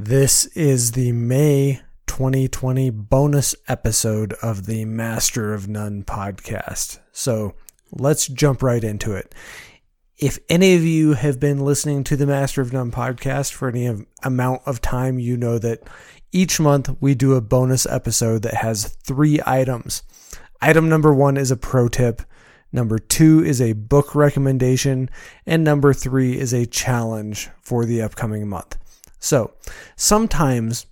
This is the May 2020 bonus episode of the Master of None podcast. So let's jump right into it. If any of you have been listening to the Master of None podcast for any amount of time, you know that each month we do a bonus episode that has three items. Item number one is a pro tip. Number two is a book recommendation. And number three is a challenge for the upcoming month. So sometimes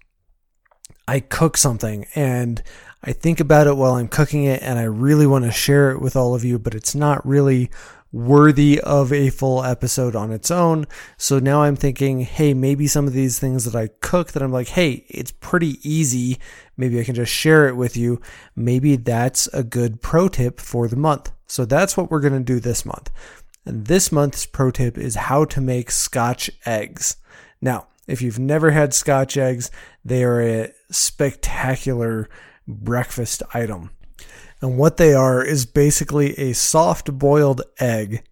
I cook something and I think about it while I'm cooking it and I really want to share it with all of you, but it's not really worthy of a full episode on its own. So now I'm thinking, hey, maybe some of these things that I cook that I'm like, hey, it's pretty easy. Maybe I can just share it with you. Maybe that's a good pro tip for the month. So that's what we're going to do this month. And this month's pro tip is how to make scotch eggs. Now, if you've never had scotch eggs, they are a spectacular breakfast item. And what they are is basically a soft boiled egg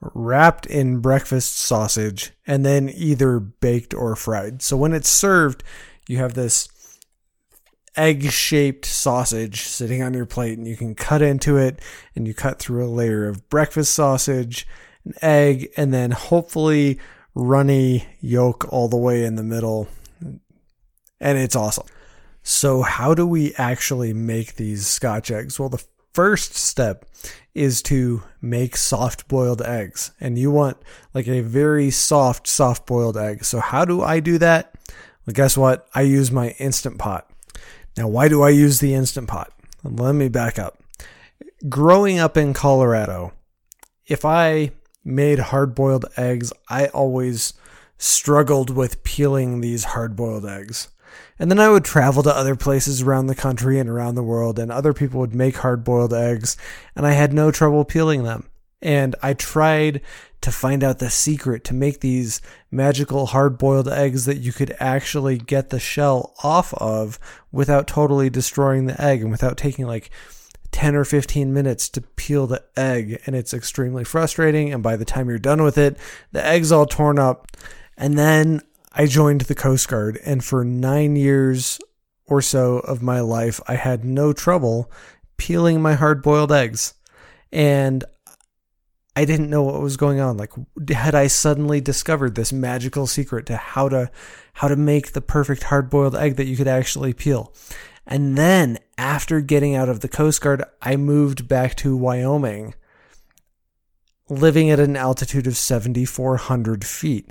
wrapped in breakfast sausage and then either baked or fried. So when it's served, you have this egg shaped sausage sitting on your plate and you can cut into it and you cut through a layer of breakfast sausage, an egg, and then hopefully runny yolk all the way in the middle. And it's awesome. So, how do we actually make these scotch eggs? Well, the first step is to make soft boiled eggs. And you want like a very soft, soft boiled egg. So, how do I do that? Well, guess what? I use my Instant Pot. Now, why do I use the Instant Pot? Let me back up. Growing up in Colorado, if I made hard boiled eggs, I always struggled with peeling these hard boiled eggs. And then I would travel to other places around the country and around the world, and other people would make hard boiled eggs, and I had no trouble peeling them. And I tried to find out the secret to make these magical hard boiled eggs that you could actually get the shell off of without totally destroying the egg and without taking like 10 or 15 minutes to peel the egg and it's extremely frustrating and by the time you're done with it the egg's all torn up and then i joined the coast guard and for 9 years or so of my life i had no trouble peeling my hard boiled eggs and I didn't know what was going on. Like, had I suddenly discovered this magical secret to how to how to make the perfect hard boiled egg that you could actually peel? And then after getting out of the Coast Guard, I moved back to Wyoming, living at an altitude of 7,400 feet,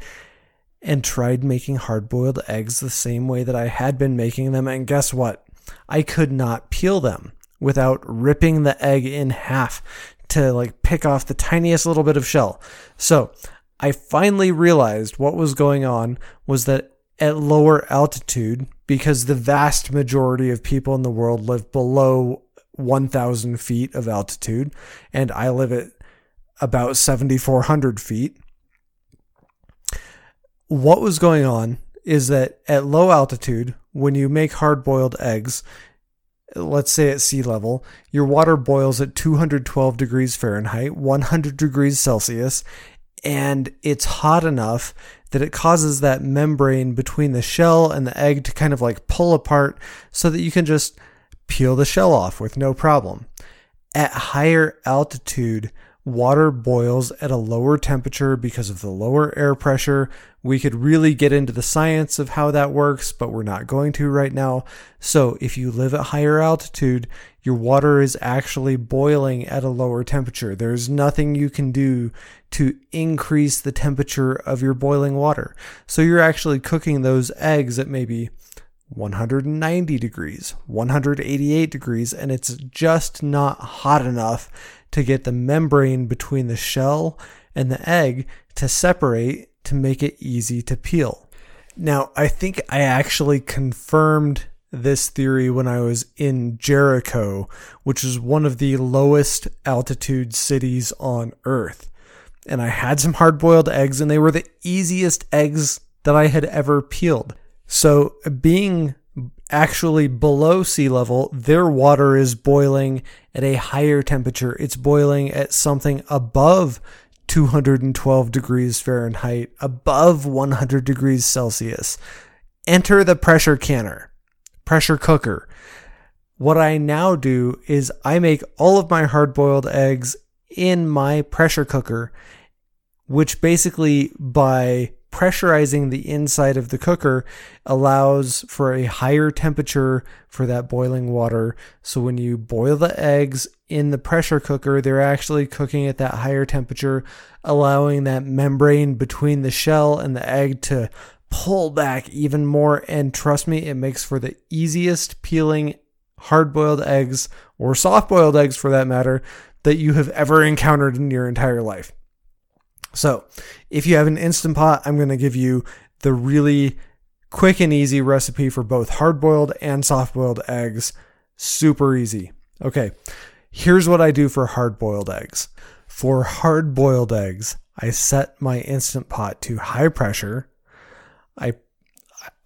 and tried making hard boiled eggs the same way that I had been making them. And guess what? I could not peel them without ripping the egg in half to like pick off the tiniest little bit of shell. So I finally realized what was going on was that at lower altitude, because the vast majority of people in the world live below 1,000 feet of altitude, and I live at about 7,400 feet. What was going on is that at low altitude, when you make hard boiled eggs, let's say at sea level, your water boils at 212 degrees Fahrenheit, 100 degrees Celsius, and it's hot enough that it causes that membrane between the shell and the egg to kind of like pull apart so that you can just peel the shell off with no problem. At higher altitude, water boils at a lower temperature because of the lower air pressure. We could really get into the science of how that works, but we're not going to right now. So if you live at higher altitude, your water is actually boiling at a lower temperature. There's nothing you can do to increase the temperature of your boiling water. So you're actually cooking those eggs at maybe 190 degrees, 188 degrees, and it's just not hot enough to get the membrane between the shell and the egg to separate to make it easy to peel. Now, I think I actually confirmed this theory when I was in Jericho, which is one of the lowest altitude cities on earth. And I had some hard boiled eggs, and they were the easiest eggs that I had ever peeled. So, being actually below sea level, their water is boiling at a higher temperature. It's boiling at something above 212 degrees Fahrenheit, above 100 degrees Celsius. enter the pressure canner, pressure cooker. What I now do is I make all of my hard boiled eggs in my pressure cooker, which basically by pressurizing the inside of the cooker allows for a higher temperature for that boiling water. So when you boil the eggs in the pressure cooker, they're actually cooking at that higher temperature, allowing that membrane between the shell and the egg to pull back even more. And trust me, it makes for the easiest peeling hard boiled eggs or soft boiled eggs for that matter that you have ever encountered in your entire life. So, if you have an Instant Pot, I'm going to give you the really quick and easy recipe for both hard boiled and soft boiled eggs. Super easy. Okay, here's what I do for hard boiled eggs. For hard boiled eggs, I set my Instant Pot to high pressure. I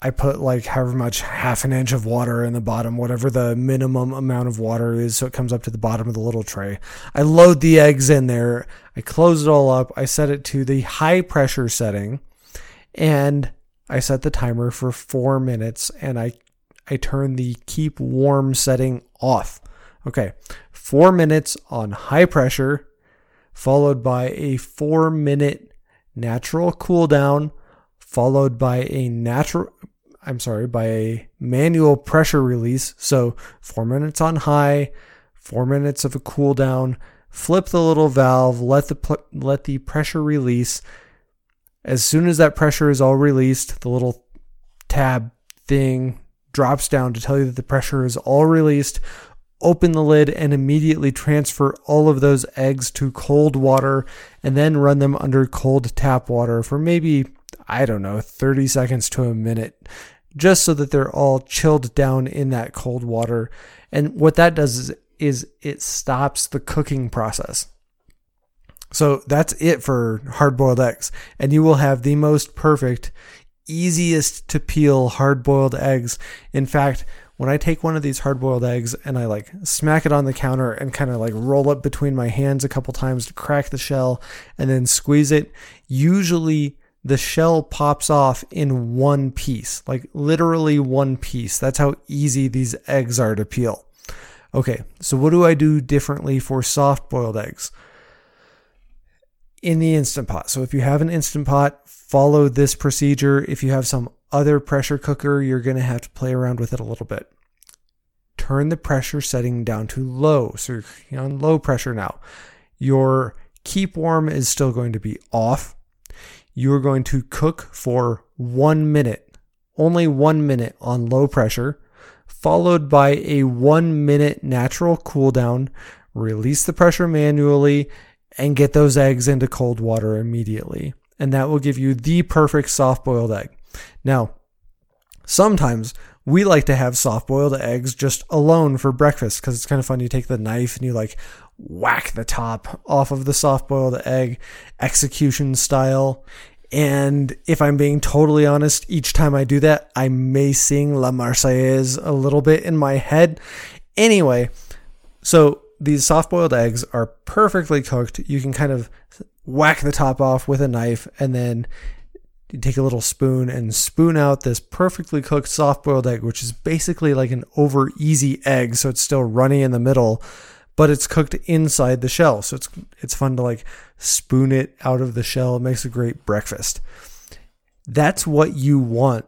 I put like however much half an inch of water in the bottom, whatever the minimum amount of water is, so it comes up to the bottom of the little tray. I load the eggs in there. I close it all up. I set it to the high pressure setting, and I set the timer for four minutes, and I I turn the keep warm setting off. Okay, four minutes on high pressure, followed by a four minute natural cool down followed by a natural I'm sorry, by a manual pressure release. So, 4 minutes on high, 4 minutes of a cool down, flip the little valve, let the let the pressure release. As soon as that pressure is all released, the little tab thing drops down to tell you that the pressure is all released. Open the lid and immediately transfer all of those eggs to cold water and then run them under cold tap water for maybe I don't know, 30 seconds to a minute, just so that they're all chilled down in that cold water. And what that does is, is it stops the cooking process. So that's it for hard boiled eggs. And you will have the most perfect, easiest to peel hard boiled eggs. In fact, when I take one of these hard boiled eggs and I like smack it on the counter and kind of like roll it between my hands a couple times to crack the shell and then squeeze it, usually the shell pops off in one piece, like literally one piece. That's how easy these eggs are to peel. Okay, so what do I do differently for soft boiled eggs? In the Instant Pot. So if you have an Instant Pot, follow this procedure. If you have some other pressure cooker, you're going to have to play around with it a little bit. Turn the pressure setting down to low. So you're on low pressure now. Your keep warm is still going to be off you are going to cook for one minute, only one minute on low pressure, followed by a one minute natural cool down. Release the pressure manually and get those eggs into cold water immediately. And that will give you the perfect soft boiled egg. Now, sometimes we like to have soft boiled eggs just alone for breakfast because it's kind of fun. You take the knife and you like whack the top off of the soft boiled egg execution style. And if I'm being totally honest, each time I do that, I may sing La Marseillaise a little bit in my head. Anyway, so these soft boiled eggs are perfectly cooked. You can kind of whack the top off with a knife and then you take a little spoon and spoon out this perfectly cooked soft boiled egg, which is basically like an over easy egg. So it's still runny in the middle but it's cooked inside the shell. So it's it's fun to like spoon it out of the shell. It makes a great breakfast. That's what you want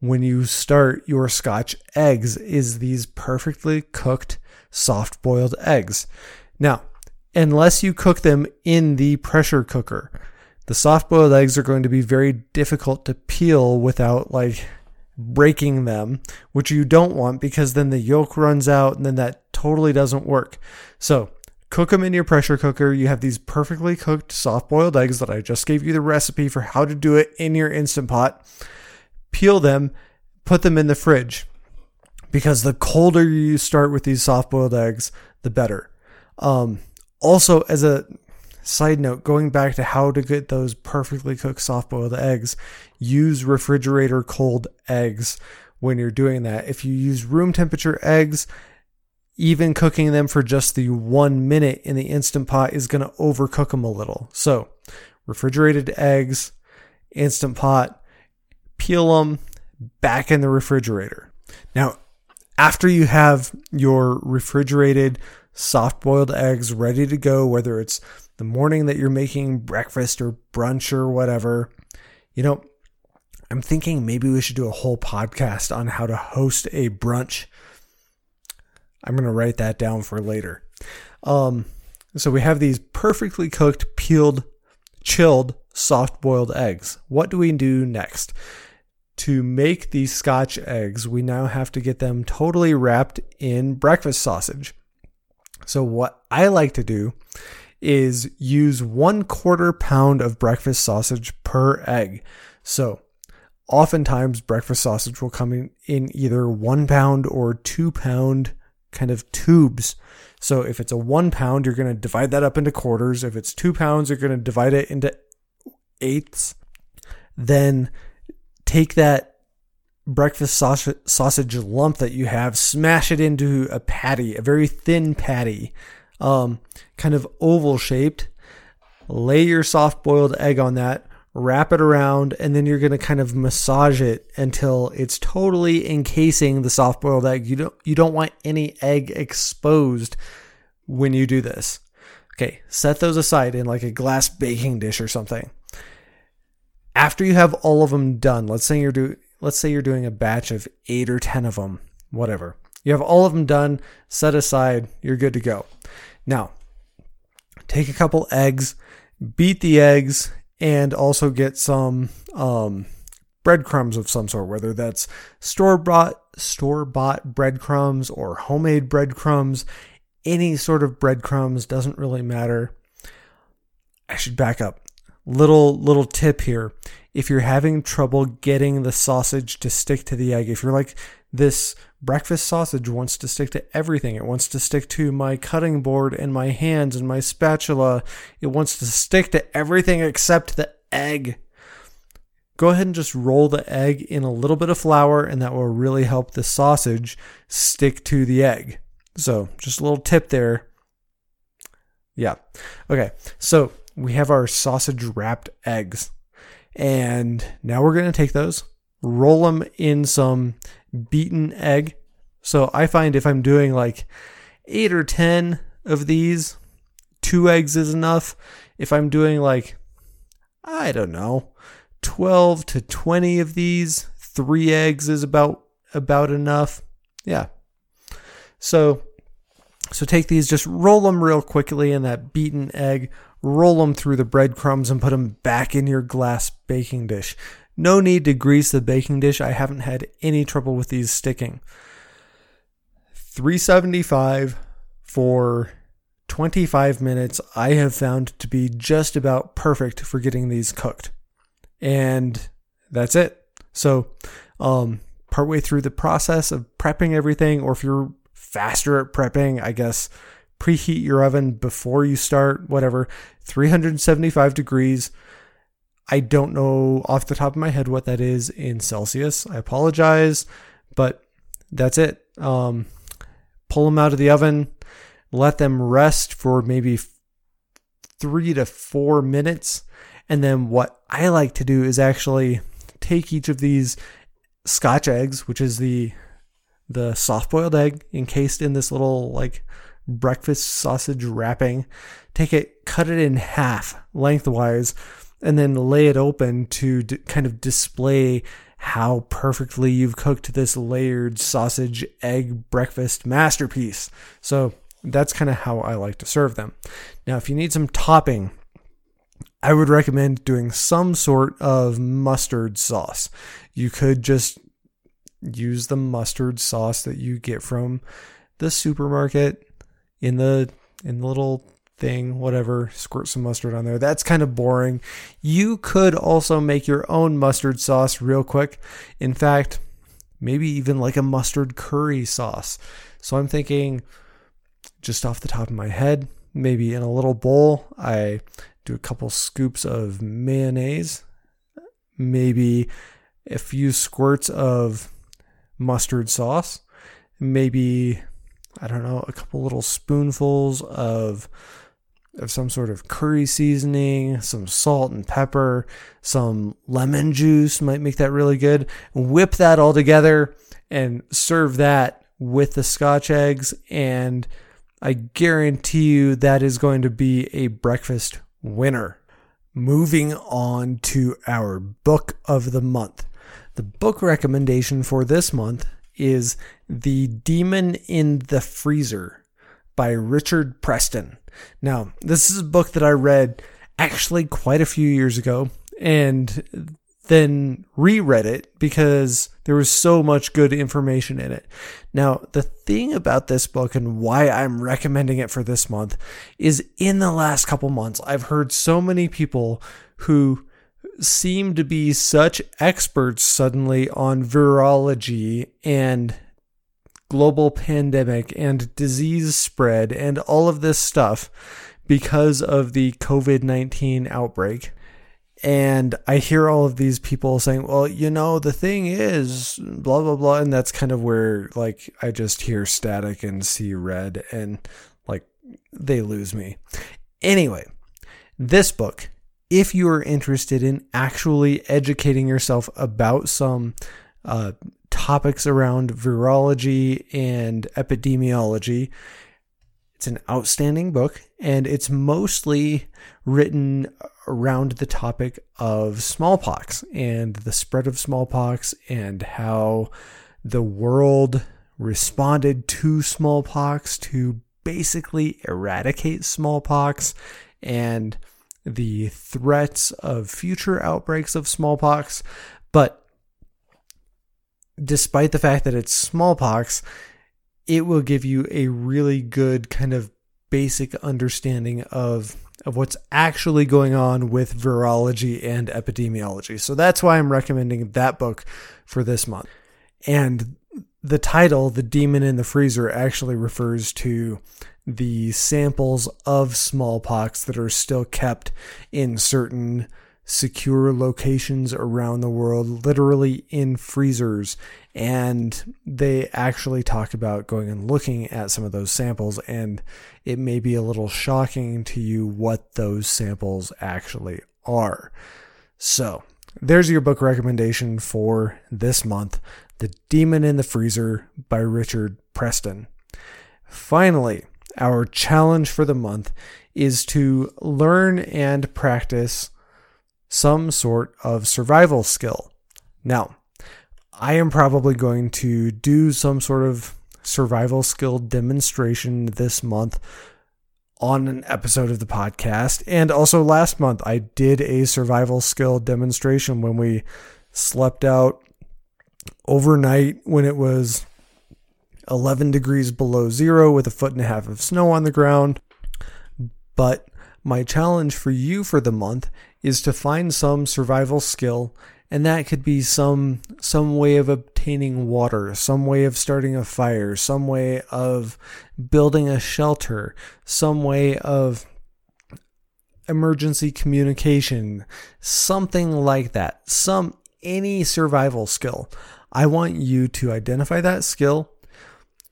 when you start your scotch eggs is these perfectly cooked soft boiled eggs. Now, unless you cook them in the pressure cooker, the soft boiled eggs are going to be very difficult to peel without like breaking them, which you don't want because then the yolk runs out and then that totally doesn't work. So, cook them in your pressure cooker. You have these perfectly cooked soft boiled eggs that I just gave you the recipe for how to do it in your instant pot. Peel them, put them in the fridge because the colder you start with these soft boiled eggs, the better. Um, also, as a Side note, going back to how to get those perfectly cooked soft boiled eggs, use refrigerator cold eggs when you're doing that. If you use room temperature eggs, even cooking them for just the one minute in the instant pot is going to overcook them a little. So, refrigerated eggs, instant pot, peel them, back in the refrigerator. Now, after you have your refrigerated soft boiled eggs ready to go, whether it's the morning that you're making breakfast or brunch or whatever, you know, I'm thinking maybe we should do a whole podcast on how to host a brunch. I'm going to write that down for later. Um, so we have these perfectly cooked, peeled, chilled, soft boiled eggs. What do we do next? To make these scotch eggs, we now have to get them totally wrapped in breakfast sausage. So, what I like to do is use one quarter pound of breakfast sausage per egg. So, oftentimes breakfast sausage will come in, in either one pound or two pound kind of tubes. So if it's a one pound, you're going to divide that up into quarters. If it's two pounds, you're going to divide it into eighths. Then take that breakfast sausage, sausage lump that you have, smash it into a patty, a very thin patty, um, kind of oval shaped. Lay your soft boiled egg on that, wrap it around, and then you're going to kind of massage it until it's totally encasing the soft boiled egg. You don't, you don't want any egg exposed when you do this. Okay, set those aside in like a glass baking dish or something. After you have all of them done, let's say you're do let's say you're doing a batch of 8 or 10 of them, whatever. You have all of them done, set aside, you're good to go. Now, take a couple eggs, beat the eggs and also get some um, breadcrumbs of some sort, whether that's store bought store bought breadcrumbs or homemade breadcrumbs. Any sort of breadcrumbs doesn't really matter. I should back up. Little little tip here. If you're having trouble getting the sausage to stick to the egg, if you're like this breakfast sausage wants to stick to everything. It wants to stick to my cutting board and my hands and my spatula. It wants to stick to everything except the egg. Go ahead and just roll the egg in a little bit of flour, and that will really help the sausage stick to the egg. So, just a little tip there. Yeah. Okay. So, we have our sausage wrapped eggs. And now we're going to take those, roll them in some beaten egg. So I find if I'm doing like eight or 10 of these, two eggs is enough. If I'm doing like, I don't know, 12 to 20 of these, three eggs is about, about enough. Yeah. So, so take these, just roll them real quickly in that beaten egg, roll them through the breadcrumbs and put them back in your glass baking dish. No need to grease the baking dish. I haven't had any trouble with these sticking. 375 for 25 minutes I have found to be just about perfect for getting these cooked. And that's it. So, um partway through the process of prepping everything or if you're faster at prepping, I guess preheat your oven before you start, whatever, 375 degrees. I don't know off the top of my head what that is in Celsius. I apologize, but that's it. Um, pull them out of the oven, let them rest for maybe three to four minutes. And then what I like to do is actually take each of these scotch eggs, which is the the soft boiled egg encased in this little like breakfast sausage wrapping, take it, cut it in half lengthwise, and then lay it open to d- kind of display how perfectly you've cooked this layered sausage egg breakfast masterpiece. So that's kind of how I like to serve them. Now, if you need some topping, I would recommend doing some sort of mustard sauce. You could just use the mustard sauce that you get from the supermarket in the in the little thing, whatever, squirt some mustard on there. That's kind of boring. You could also make your own mustard sauce real quick. In fact, maybe even like a mustard curry sauce. So I'm thinking just off the top of my head, maybe in a little bowl, I do a couple scoops of mayonnaise, maybe a few squirts of mustard sauce, maybe I don't know, a couple little spoonfuls of of some sort of curry seasoning, some salt and pepper, some lemon juice might make that really good. Whip that all together and serve that with the scotch eggs. And I guarantee you that is going to be a breakfast winner. Moving on to our book of the month. The book recommendation for this month is The Demon in the Freezer by Richard Preston. Now, this is a book that I read actually quite a few years ago and then reread it because there was so much good information in it. Now, the thing about this book and why I'm recommending it for this month is in the last couple months, I've heard so many people who seem to be such experts suddenly on virology and global pandemic and disease spread and all of this stuff because of the COVID 19 outbreak. And I hear all of these people saying, well, you know, the thing is, blah, blah, blah. And that's kind of where, like, I just hear static and see red and, like, they lose me. Anyway, this book, if you are interested in actually educating yourself about some uh, topics around virology and epidemiology. It's an outstanding book, and it's mostly written around the topic of smallpox and the spread of smallpox and how the world responded to smallpox to basically eradicate smallpox and the threats of future outbreaks of smallpox. But despite the fact that it's smallpox, it will give you a really good kind of basic understanding of of what's actually going on with virology and epidemiology. So that's why I'm recommending that book for this month. And the title, The Demon in the Freezer, actually refers to the samples of smallpox that are still kept in certain secure locations around the world, literally in freezers. And they actually talk about going and looking at some of those samples, and it may be a little shocking to you what those samples actually are. So, there's your book recommendation for this month The Demon in the Freezer by Richard Preston. Finally, our challenge for the month is to learn and practice some sort of survival skill. Now, I am probably going to do some sort of survival skill demonstration this month on an episode of the podcast. And also last month, I did a survival skill demonstration when we slept out overnight when it was 11 degrees below zero with a foot and a half of snow on the ground. But my challenge for you for the month is to find some survival skill and that could be some some way of obtaining water, some way of starting a fire, some way of building a shelter, some way of emergency communication, something like that. Some any survival skill. I want you to identify that skill,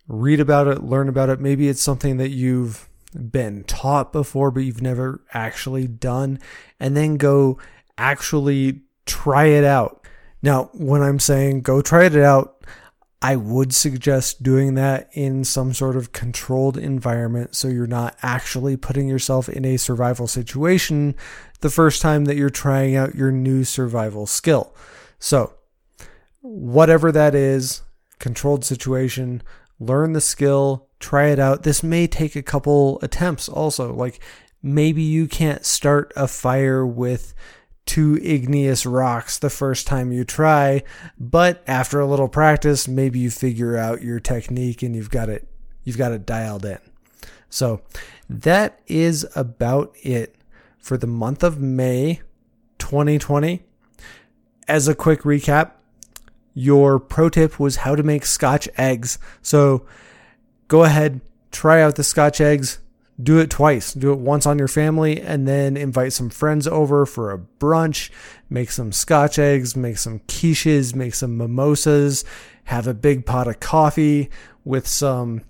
read about it, learn about it. Maybe it's something that you've been taught before, but you've never actually done, and then go actually try it out. Now, when I'm saying go try it out, I would suggest doing that in some sort of controlled environment so you're not actually putting yourself in a survival situation the first time that you're trying out your new survival skill. So, whatever that is, controlled situation, learn the skill, try it out. This may take a couple attempts also. Like maybe you can't start a fire with two igneous rocks the first time you try, but after a little practice, maybe you figure out your technique and you've got it you've got it dialed in. So, that is about it for the month of May 2020. As a quick recap, your pro tip was how to make scotch eggs. So go ahead, try out the scotch eggs, do it twice. Do it once on your family and then invite some friends over for a brunch. Make some scotch eggs, make some quiches, make some mimosas, have a big pot of coffee with some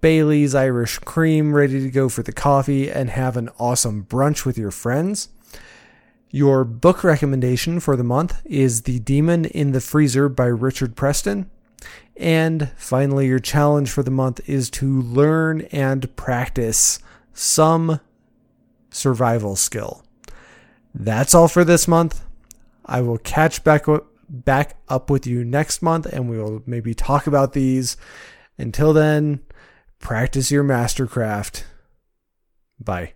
Bailey's Irish cream ready to go for the coffee and have an awesome brunch with your friends. Your book recommendation for the month is The Demon in the Freezer by Richard Preston. And finally, your challenge for the month is to learn and practice some survival skill. That's all for this month. I will catch back back up with you next month and we will maybe talk about these. Until then, practice your mastercraft. Bye.